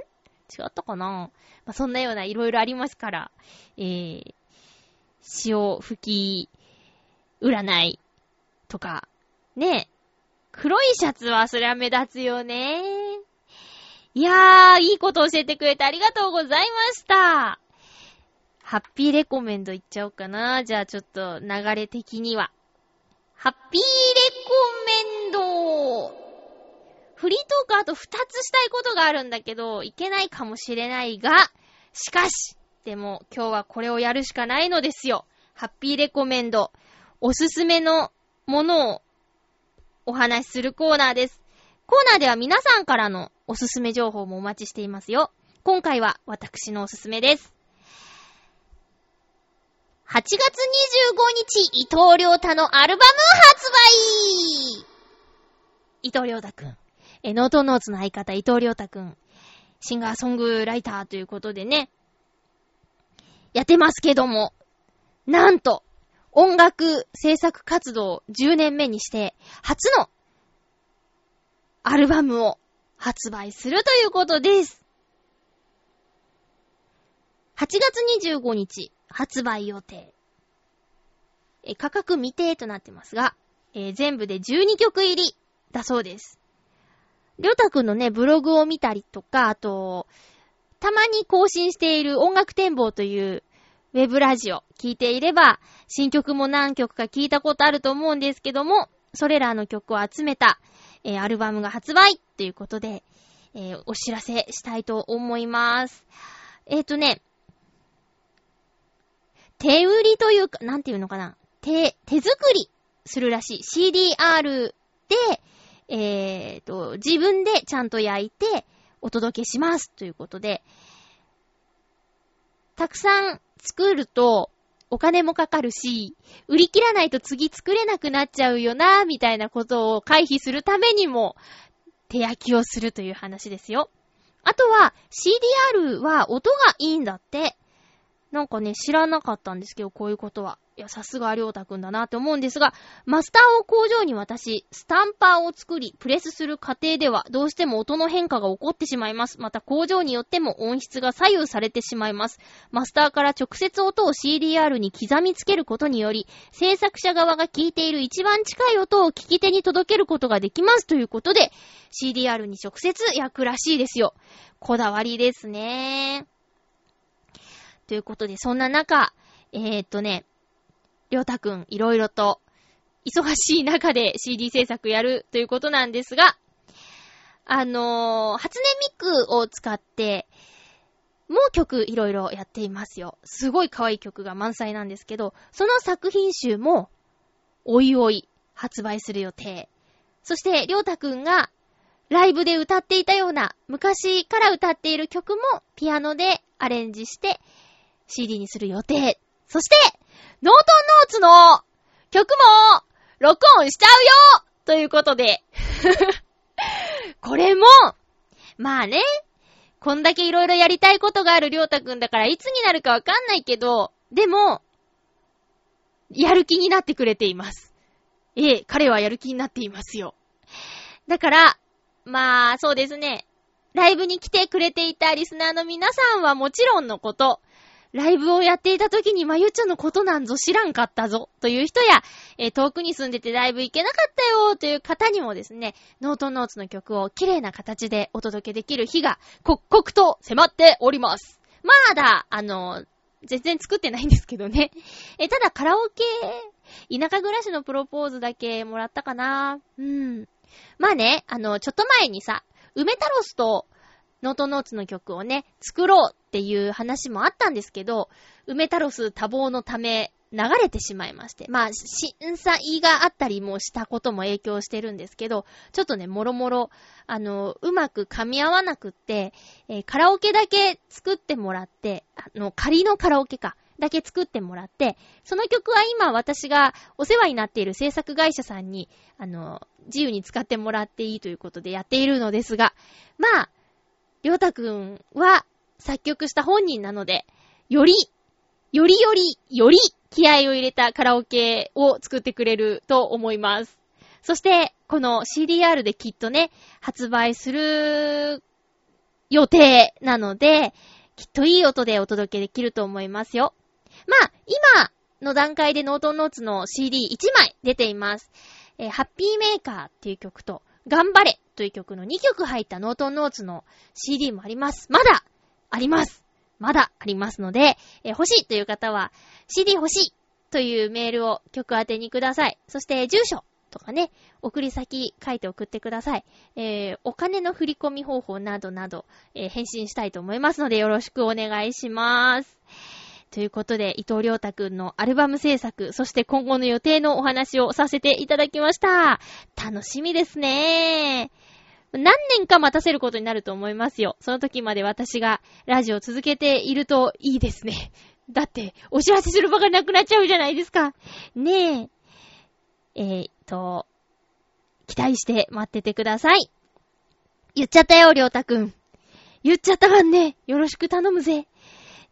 ったかな？まあ、そんなようないろいろありますから。えー、潮吹き占いとか、ねえ黒いシャツはそりゃ目立つよね。いやー、いいこと教えてくれてありがとうございました。ハッピーレコメンドいっちゃおうかな。じゃあちょっと流れ的には。ハッピーレコメンドフリートークあと2つしたいことがあるんだけど、いけないかもしれないが、しかし、でも今日はこれをやるしかないのですよ。ハッピーレコメンド。おすすめのものをお話しするコーナーです。コーナーでは皆さんからのおすすめ情報もお待ちしていますよ。今回は私のおすすめです。8月25日、伊藤良太のアルバム発売伊藤良太くん。え、ノートノーツの相方伊藤良太くん。シンガーソングライターということでね。やってますけども。なんと、音楽制作活動10年目にして、初のアルバムを発売するということです。8月25日、発売予定。え価格未定となってますが、えー、全部で12曲入りだそうです。りょうたくんのね、ブログを見たりとか、あと、たまに更新している音楽展望というウェブラジオ聞いていれば、新曲も何曲か聞いたことあると思うんですけども、それらの曲を集めた、えー、アルバムが発売ということで、えー、お知らせしたいと思います。えっ、ー、とね、手売りというか、なんていうのかな。手、手作りするらしい。CDR で、えっ、ー、と、自分でちゃんと焼いてお届けしますということで、たくさん作るとお金もかかるし、売り切らないと次作れなくなっちゃうよな、みたいなことを回避するためにも、手焼きをするという話ですよ。あとは、CDR は音がいいんだって。なんかね、知らなかったんですけど、こういうことは。いや、さすがりょうたくんだなって思うんですが、マスターを工場に渡し、スタンパーを作り、プレスする過程では、どうしても音の変化が起こってしまいます。また工場によっても音質が左右されてしまいます。マスターから直接音を CDR に刻みつけることにより、制作者側が聞いている一番近い音を聞き手に届けることができますということで、CDR に直接焼くらしいですよ。こだわりですね。ということで、そんな中、えー、っとね、りょうたくん、いろいろと、忙しい中で CD 制作やるということなんですが、あのー、初音ミクを使って、もう曲いろいろやっていますよ。すごい可愛い曲が満載なんですけど、その作品集も、おいおい発売する予定。そして、りょうたくんがライブで歌っていたような、昔から歌っている曲もピアノでアレンジして CD にする予定。そして、ノートンノーツの曲も録音しちゃうよということで これも、まあね、こんだけいろいろやりたいことがあるりょうたくんだからいつになるかわかんないけど、でも、やる気になってくれています。ええ、彼はやる気になっていますよ。だから、まあ、そうですね。ライブに来てくれていたリスナーの皆さんはもちろんのこと、ライブをやっていた時にまゆちゃんのことなんぞ知らんかったぞという人や、えー、遠くに住んでてライブ行けなかったよという方にもですね、ノートノーツの曲を綺麗な形でお届けできる日が刻々と迫っております。まだ、あの、全然作ってないんですけどね。えただカラオケ、田舎暮らしのプロポーズだけもらったかな。うん。まあね、あの、ちょっと前にさ、梅太郎スとノートノーツの曲をね、作ろうっていう話もあったんですけど、梅太郎ス多忙のため流れてしまいまして。まあ、審査意があったりもしたことも影響してるんですけど、ちょっとね、もろもろ、あの、うまく噛み合わなくって、えー、カラオケだけ作ってもらって、あの、仮のカラオケか。だけ作ってもらって、その曲は今私がお世話になっている制作会社さんに、あの、自由に使ってもらっていいということでやっているのですが、まあ、りょうたくんは作曲した本人なので、より、よりより、より気合を入れたカラオケを作ってくれると思います。そして、この CDR できっとね、発売する予定なので、きっといい音でお届けできると思いますよ。まあ、今の段階でノートンノーツの CD1 枚出ています。えー、ハッピーメーカーっていう曲と、頑張れという曲の2曲入ったノートンノーツの CD もあります。まだあります。まだありますので、えー、欲しいという方は CD 欲しいというメールを曲宛てにください。そして住所とかね、送り先書いて送ってください。えー、お金の振り込み方法などなど、えー、返信したいと思いますのでよろしくお願いします。ということで、伊藤良太くんのアルバム制作、そして今後の予定のお話をさせていただきました。楽しみですね。何年か待たせることになると思いますよ。その時まで私がラジオを続けているといいですね。だって、お知らせする場がなくなっちゃうじゃないですか。ねえ。えー、っと、期待して待っててください。言っちゃったよ、りょうたくん。言っちゃったわんね。よろしく頼むぜ。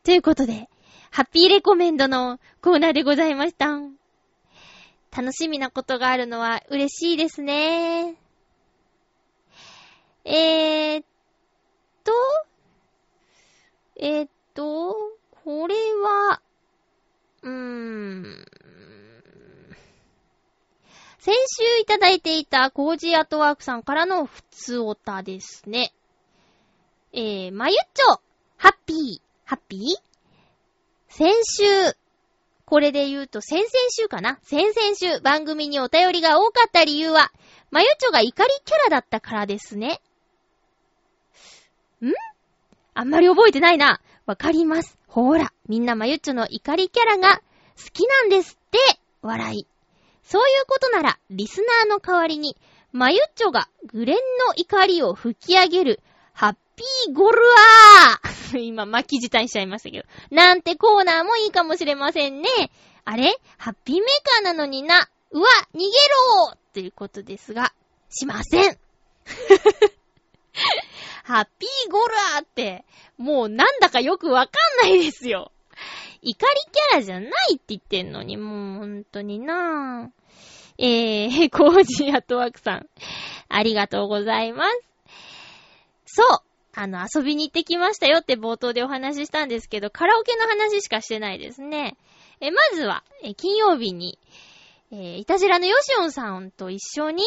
ということで、ハッピーレコメンドのコーナーでございました。楽しみなことがあるのは嬉しいですね。えーっと、えーっと、これは、うーん。先週いただいていたコージーアートワークさんからの普通オタですね。えー、まゆっちょ、ハッピー、ハッピー？先週、これで言うと先々週かな？先々週番組にお便りが多かった理由は、まゆちょが怒りキャラだったからですね。ん？あんまり覚えてないな。わかります。ほーら、みんなまゆちょの怒りキャラが好きなんですって。笑い。そういうことなら、リスナーの代わりに、まゆっちょがグレンの怒りを吹き上げる、ハッピーゴルアー 今巻き舌にしちゃいましたけど。なんてコーナーもいいかもしれませんね。あれ？ハッピーメーカーなのにな。うわ逃げろということですが、しません ハッピーゴルアーって、もうなんだかよくわかんないですよ。怒りキャラじゃないって言ってんのに、もうほんとになぁ。えー、コージーアットワークさん。ありがとうございます。そう。あの、遊びに行ってきましたよって冒頭でお話ししたんですけど、カラオケの話しかしてないですね。え、まずは、え、金曜日に、えー、いたじらのヨシオンさんと一緒に、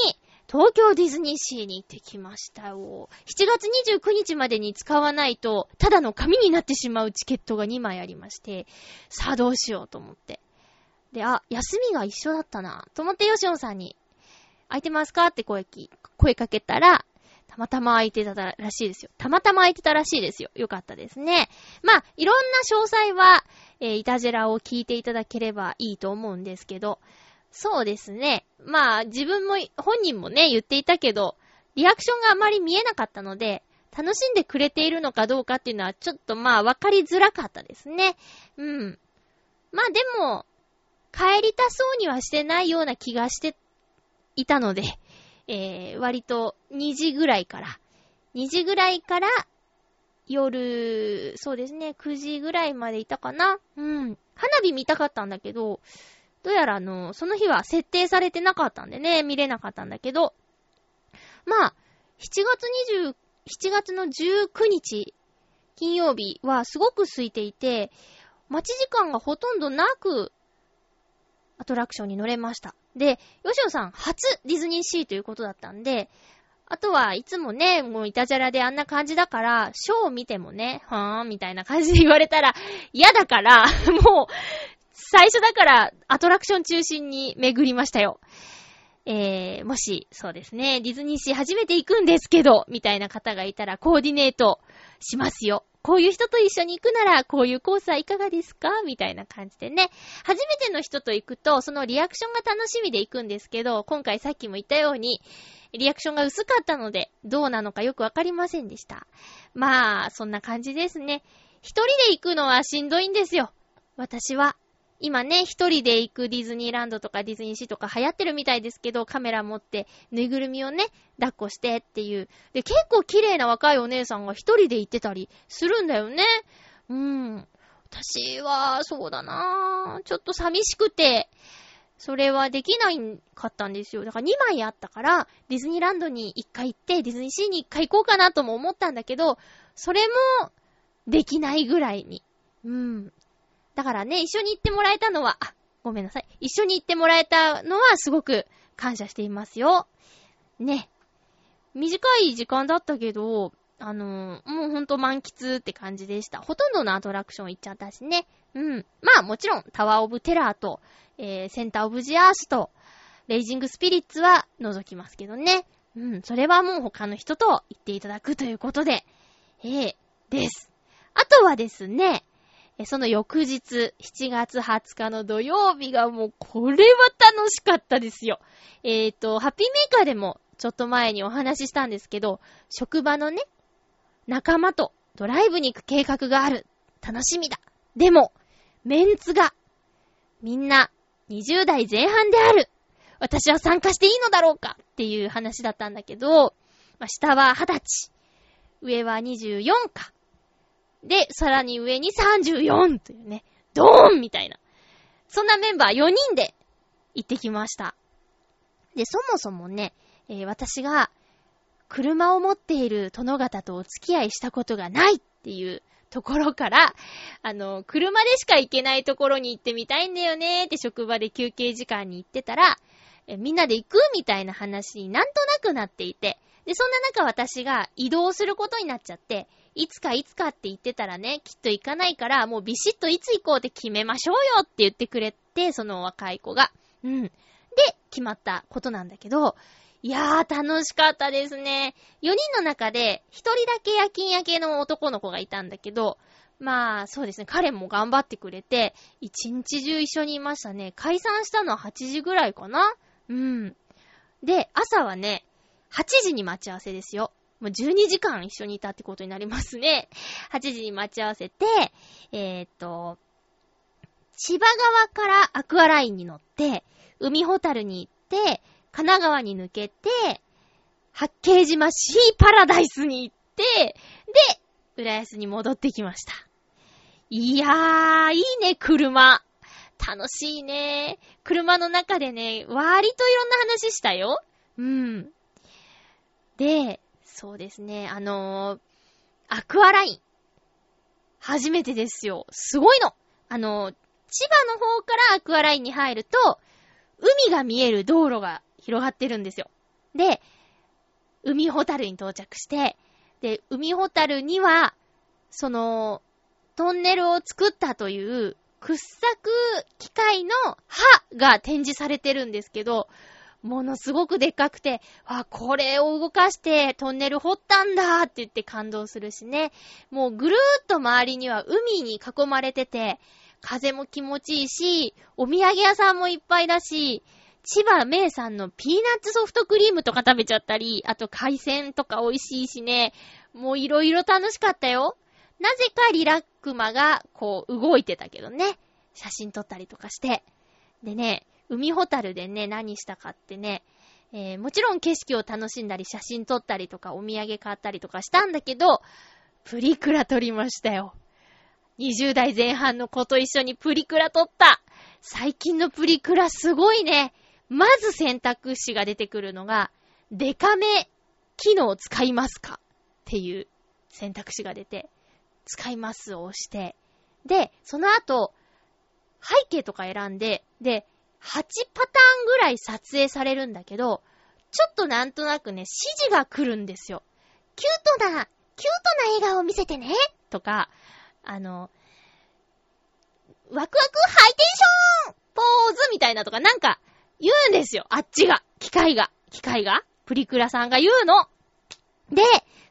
東京ディズニーシーに行ってきましたよ。7月29日までに使わないと、ただの紙になってしまうチケットが2枚ありまして、さあどうしようと思って。で、あ、休みが一緒だったな、と思ってヨシオンさんに、空いてますか？って声、声かけたら、たまたま空いてたらしいですよ。たまたま空いてたらしいですよ。よかったですね。まあ、いろんな詳細は、えー、イタジェラを聞いていただければいいと思うんですけど、そうですね。まあ、自分も、本人もね、言っていたけど、リアクションがあまり見えなかったので、楽しんでくれているのかどうかっていうのは、ちょっとまあ、わかりづらかったですね。うん。まあでも、帰りたそうにはしてないような気がしていたので、えー、割と2時ぐらいから、2時ぐらいから夜、そうですね、9時ぐらいまでいたかな。うん。花火見たかったんだけど、どうやらあの、その日は設定されてなかったんでね、見れなかったんだけど、まあ、7月20、7月の19日、金曜日はすごく空いていて、待ち時間がほとんどなく、アトラクションに乗れました。で、吉野さん、初ディズニーシーということだったんで、あとはいつもね、もうイタジャラであんな感じだから、ショーを見てもね、はーん、みたいな感じで言われたら嫌だから、もう、最初だからアトラクション中心に巡りましたよ。えー、もし、そうですね、ディズニーシー初めて行くんですけど、みたいな方がいたらコーディネートしますよ。こういう人と一緒に行くなら、こういうコースはいかがですか？みたいな感じでね。初めての人と行くと、そのリアクションが楽しみで行くんですけど、今回さっきも言ったように、リアクションが薄かったので、どうなのかよくわかりませんでした。まあ、そんな感じですね。一人で行くのはしんどいんですよ。私は。今ね、一人で行くディズニーランドとかディズニーシーとか流行ってるみたいですけど、カメラ持って、ぬいぐるみをね、抱っこしてっていう。で、結構綺麗な若いお姉さんが一人で行ってたりするんだよね。うん。私は、そうだなぁ。ちょっと寂しくて、それはできないかったんですよ。だから2枚あったから、ディズニーランドに1回行って、ディズニーシーに1回行こうかなとも思ったんだけど、それも、できないぐらいに。うん。だからね、一緒に行ってもらえたのは、あ、ごめんなさい。一緒に行ってもらえたのはすごく感謝していますよ。ね。短い時間だったけど、あのー、もうほんと満喫って感じでした。ほとんどのアトラクション行っちゃったしね。うん。まあもちろん、タワーオブテラーと、えー、センターオブジアースと、レイジングスピリッツは覗きますけどね。うん。それはもう他の人と行っていただくということで、えー、です。あとはですね、その翌日、7月20日の土曜日がもう、これは楽しかったですよ。えっ、ー、と、ハッピーメーカーでもちょっと前にお話ししたんですけど、職場のね、仲間とドライブに行く計画がある。楽しみだ。でも、メンツが、みんな20代前半である。私は参加していいのだろうか？っていう話だったんだけど、まあ、下は20歳、上は24か。で、さらに上に34というね、ドーンみたいな。そんなメンバー4人で行ってきました。で、そもそもね、えー、私が車を持っている殿方とお付き合いしたことがないっていうところから、あの、車でしか行けないところに行ってみたいんだよねって職場で休憩時間に行ってたら、えみんなで行くみたいな話になんとなくなっていて、で、そんな中私が移動することになっちゃって、いつかいつかって言ってたらね、きっと行かないから、もうビシッといつ行こうって決めましょうよって言ってくれて、その若い子が。うん。で、決まったことなんだけど、いやー、楽しかったですね。4人の中で、1人だけ夜勤明けの男の子がいたんだけど、まあ、そうですね。彼も頑張ってくれて、一日中一緒にいましたね。解散したのは8時ぐらいかな？うん。で、朝はね、8時に待ち合わせですよ。もう12時間一緒にいたってことになりますね。8時に待ち合わせて、えー、っと、千葉側からアクアラインに乗って、海ホタルに行って、神奈川に抜けて、八景島シーパラダイスに行って、で、浦安に戻ってきました。いやー、いいね、車。楽しいね。車の中でね、割といろんな話したよ。うん。で、そうですね、あのー、アクアライン。初めてですよ。すごいの。あのー、千葉の方からアクアラインに入ると、海が見える道路が広がってるんですよ。で、海ホタルに到着して、で、海ホタルには、その、トンネルを作ったという掘削機械の歯が展示されてるんですけど、ものすごくでっかくて、あ、これを動かしてトンネル掘ったんだって言って感動するしね。もうぐるーっと周りには海に囲まれてて、風も気持ちいいし、お土産屋さんもいっぱいだし、千葉名産のピーナッツソフトクリームとか食べちゃったり、あと海鮮とか美味しいしね、もういろいろ楽しかったよ。なぜかリラックマがこう動いてたけどね。写真撮ったりとかして。でね、海ホタルでね、何したかってね、えー、もちろん景色を楽しんだり写真撮ったりとかお土産買ったりとかしたんだけど、プリクラ撮りましたよ。20代前半の子と一緒にプリクラ撮った。最近のプリクラすごいね。まず選択肢が出てくるのが、デカめ機能を使いますか？っていう選択肢が出て、使いますを押して、で、その後、背景とか選んで、で、8パターンぐらい撮影されるんだけど、ちょっとなんとなくね、指示が来るんですよ。キュートな、キュートな笑顔を見せてねとか、あの、ワクワクハイテンションポーズみたいなとかなんか言うんですよ。あっちが。機械が。機械がプリクラさんが言うの。で、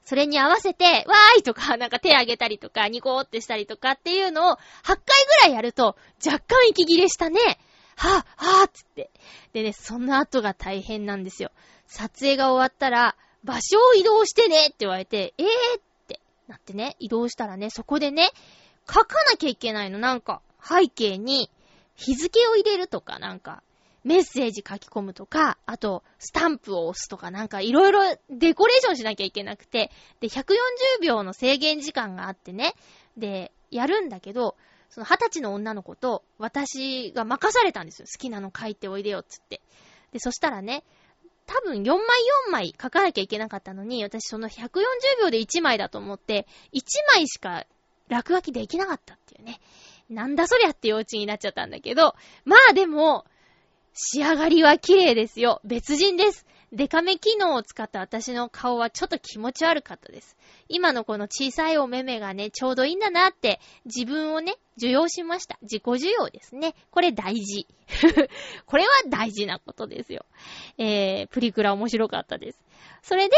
それに合わせて、わーいとか、なんか手あげたりとか、ニコーってしたりとかっていうのを8回ぐらいやると、若干息切れしたね。はぁ、はぁ、つって。でね、その後が大変なんですよ。撮影が終わったら、場所を移動してねって言われて、えーってなってね、移動したらね、そこでね、書かなきゃいけないの。なんか、背景に日付を入れるとか、なんか、メッセージ書き込むとか、あと、スタンプを押すとか、なんかいろいろデコレーションしなきゃいけなくて、で、140秒の制限時間があってね、で、やるんだけど、その二十歳の女の子と私が任されたんですよ。好きなの書いておいでよ、つって。で、そしたらね、多分4枚4枚書かなきゃいけなかったのに、私その140秒で1枚だと思って、1枚しか落書きできなかったっていうね。なんだそりゃって幼稚になっちゃったんだけど、まあでも、仕上がりは綺麗ですよ。別人です。デカめ機能を使った私の顔はちょっと気持ち悪かったです。今のこの小さいお目目がね、ちょうどいいんだなって自分をね、受容しました。自己受容ですね。これ大事。これは大事なことですよ。えー、プリクラ面白かったです。それで、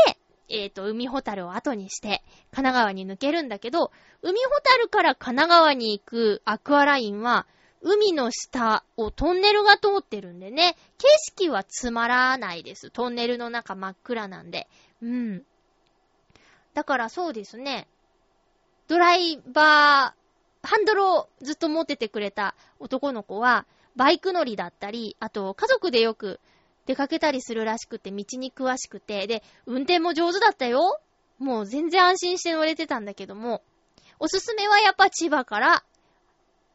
えっ、ー、と、海ホタルを後にして、神奈川に抜けるんだけど、海ホタルから神奈川に行くアクアラインは、海の下をトンネルが通ってるんでね、景色はつまらないです。トンネルの中真っ暗なんで。うん。だからそうですね、ドライバー、ハンドルをずっと持っててくれた男の子は、バイク乗りだったり、あと家族でよく出かけたりするらしくて、道に詳しくて、で、運転も上手だったよ。もう全然安心して乗れてたんだけども、おすすめはやっぱ千葉から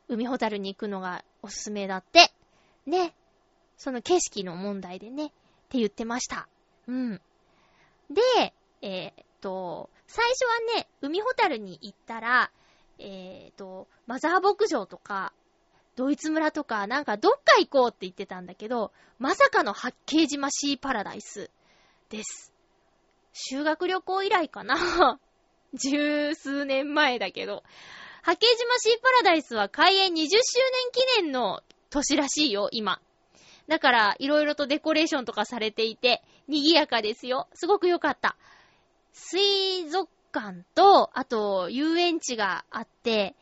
海ホタルに行くのがおすすめだって。ね。その景色の問題でね。って言ってました。うん。で、えー、っと、最初はね、海ホタルに行ったら、えー、っと、マザー牧場とか、ドイツ村とか、なんかどっか行こうって言ってたんだけど、まさかの八景島シーパラダイスです。修学旅行以来かな。十数年前だけど。八景島シーパラダイスは開園20周年記念の年らしいよ、今。だから、いろいろとデコレーションとかされていて、賑やかですよ。すごく良かった。水族館と、あと、遊園地があって、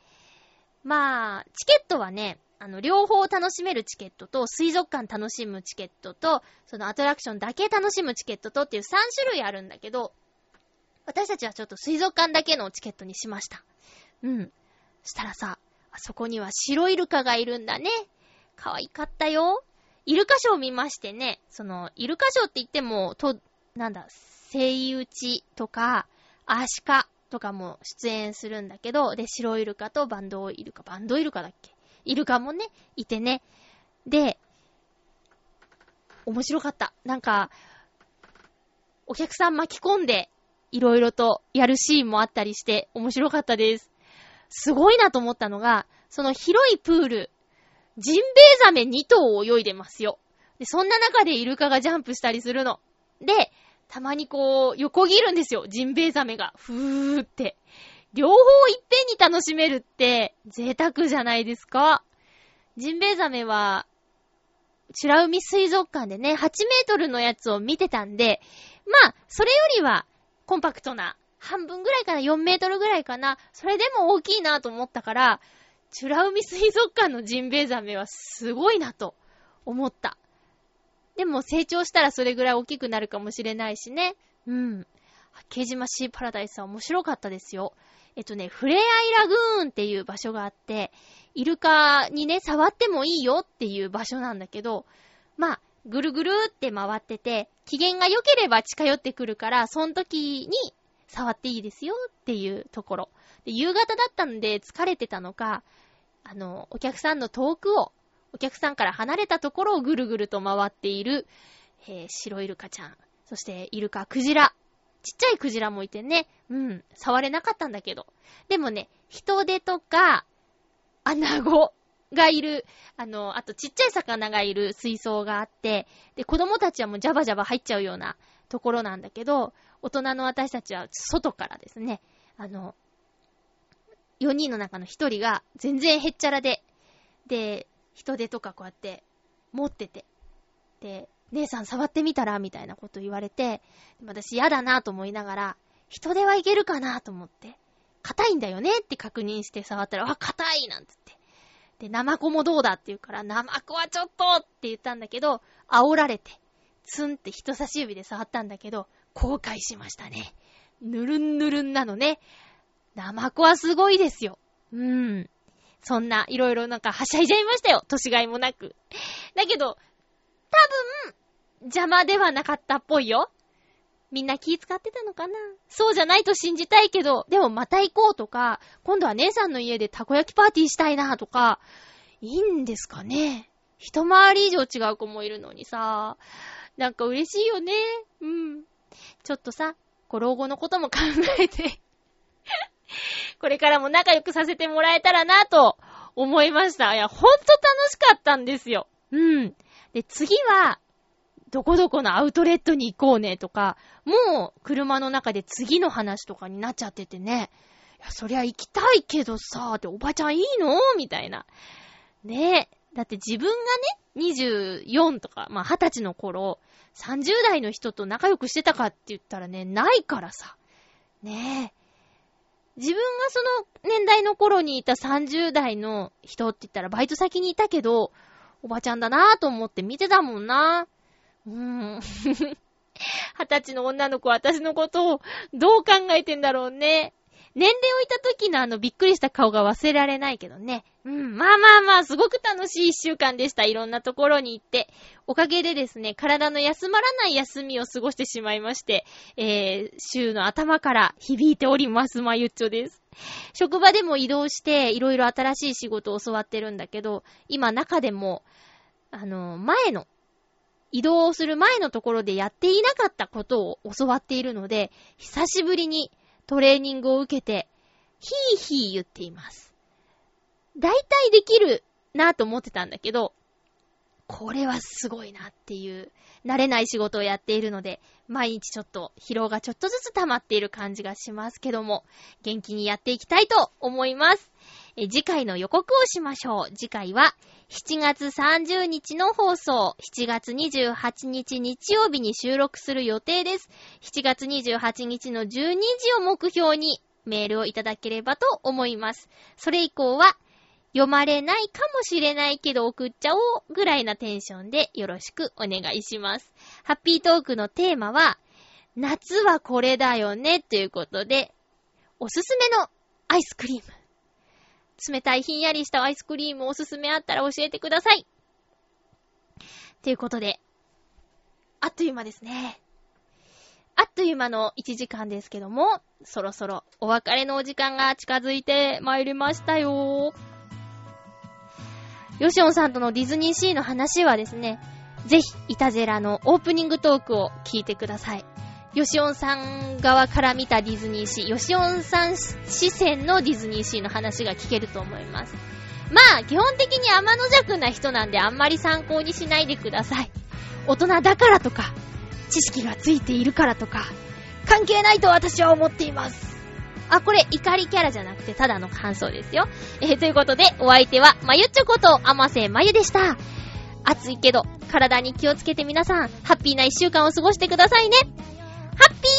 まあ、チケットはね、あの、両方楽しめるチケットと、水族館楽しむチケットと、そのアトラクションだけ楽しむチケットとっていう3種類あるんだけど、私たちはちょっと水族館だけのチケットにしました。うん。したらさ、あそこには白イルカがいるんだね。可愛かったよ。イルカショー見ましてね、その、イルカショーって言っても、と、なんだ、セイウチとか、アシカとかも出演するんだけど、で、白イルカとバンドイルカ、バンドイルカだっけ？イルカもね、いてね。で、面白かった。なんか、お客さん巻き込んで、いろいろとやるシーンもあったりして、面白かったです。すごいなと思ったのが、その広いプール、ジンベエザメ2頭を泳いでますよ。で、そんな中でイルカがジャンプしたりするの。で、たまにこう、横切るんですよ。ジンベエザメが。ふーって。両方いっぺんに楽しめるって、贅沢じゃないですか。ジンベエザメは、チラ海水族館でね、8メートルのやつを見てたんで、まあ、それよりは、コンパクトな、半分ぐらいかな、4メートルぐらいかな、それでも大きいなと思ったから、チュラ海水族館のジンベエザメはすごいなと思った。でも成長したらそれぐらい大きくなるかもしれないしね。うん。八景島シーパラダイスは面白かったですよ。えっとね、フレアイラグーンっていう場所があって、イルカにね、触ってもいいよっていう場所なんだけど、まあ、ぐるぐるって回ってて、機嫌が良ければ近寄ってくるから、その時に触っていいですよっていうところ。で夕方だったんで疲れてたのか、あの、お客さんの遠くを、お客さんから離れたところをぐるぐると回っている、えー、白イルカちゃん。そして、イルカ、クジラ。ちっちゃいクジラもいてね、うん、触れなかったんだけど。でもね、人手とか、アナゴがいる、あの、あとちっちゃい魚がいる水槽があって、で、子供たちはもうジャバジャバ入っちゃうようなところなんだけど、大人の私たちは外からですね、あの、4人の中の1人が全然へっちゃらで、で、人手とかこうやって持ってて、で、姉さん触ってみたらみたいなこと言われて、私嫌だなと思いながら、人手はいけるかなと思って、硬いんだよねって確認して触ったら、あ、硬いなんつって。で、生子もどうだって言うから、生子はちょっとって言ったんだけど、煽られて、ツンって人差し指で触ったんだけど、後悔しましたね。ぬるんぬるんなのね。生子はすごいですよ。うん。そんな、いろいろなんかはしゃいじゃいましたよ。年がいもなく。だけど、多分、邪魔ではなかったっぽいよ。みんな気使ってたのかなそうじゃないと信じたいけど、でもまた行こうとか、今度は姉さんの家でたこ焼きパーティーしたいなとか、いいんですかね一回り以上違う子もいるのにさ、なんか嬉しいよね。うん。ちょっとさ、こ老後のことも考えて これからも仲良くさせてもらえたらなと思いました。いや、ほんと楽しかったんですよ。うん。で、次は、どこどこのアウトレットに行こうねとか、もう車の中で次の話とかになっちゃっててね。いや、そりゃ行きたいけどさ、っておばちゃんいいのみたいな。ねえ。だって自分がね、24とか、まあ20歳の頃、30代の人と仲良くしてたかって言ったらね、ないからさ。ねえ。自分がその年代の頃にいた30代の人って言ったらバイト先にいたけど、おばちゃんだなぁと思って見てたもんな。うーん。二十歳の女の子は私のことをどう考えてんだろうね。年齢をいた時のあのびっくりした顔が忘れられないけどね。うん、まあまあまあ、すごく楽しい一週間でした。いろんなところに行って。おかげでですね、体の休まらない休みを過ごしてしまいまして、えー、週の頭から響いております、まゆっちょです。職場でも移動して、いろいろ新しい仕事を教わってるんだけど、今中でも、あの、前の、移動する前のところでやっていなかったことを教わっているので、久しぶりにトレーニングを受けて、ヒーヒー言っています。大体できるなぁと思ってたんだけど、これはすごいなっていう、慣れない仕事をやっているので、毎日ちょっと疲労がちょっとずつ溜まっている感じがしますけども、元気にやっていきたいと思います。え次回の予告をしましょう。次回は、7月30日の放送、7月28日日曜日に収録する予定です。7月28日の12時を目標にメールをいただければと思います。それ以降は、読まれないかもしれないけど送っちゃおうぐらいなテンションでよろしくお願いします。ハッピートークのテーマは、夏はこれだよねということで、おすすめのアイスクリーム。冷たいひんやりしたアイスクリームおすすめあったら教えてください。ということで、あっという間ですね。あっという間の1時間ですけども、そろそろお別れのお時間が近づいてまいりましたよ。ヨシオンさんとのディズニーシーの話はですね、ぜひ、イタジェラのオープニングトークを聞いてください。ヨシオンさん側から見たディズニーシー、ヨシオンさん視線のディズニーシーの話が聞けると思います。まあ、基本的に天の弱な人なんであんまり参考にしないでください。大人だからとか、知識がついているからとか、関係ないと私は思っています。あ、これ怒りキャラじゃなくてただの感想ですよ。えー、ということで、お相手は、まゆちょこと、あませまゆでした。暑いけど、体に気をつけて皆さん、ハッピーな一週間を過ごしてくださいね。 하삐!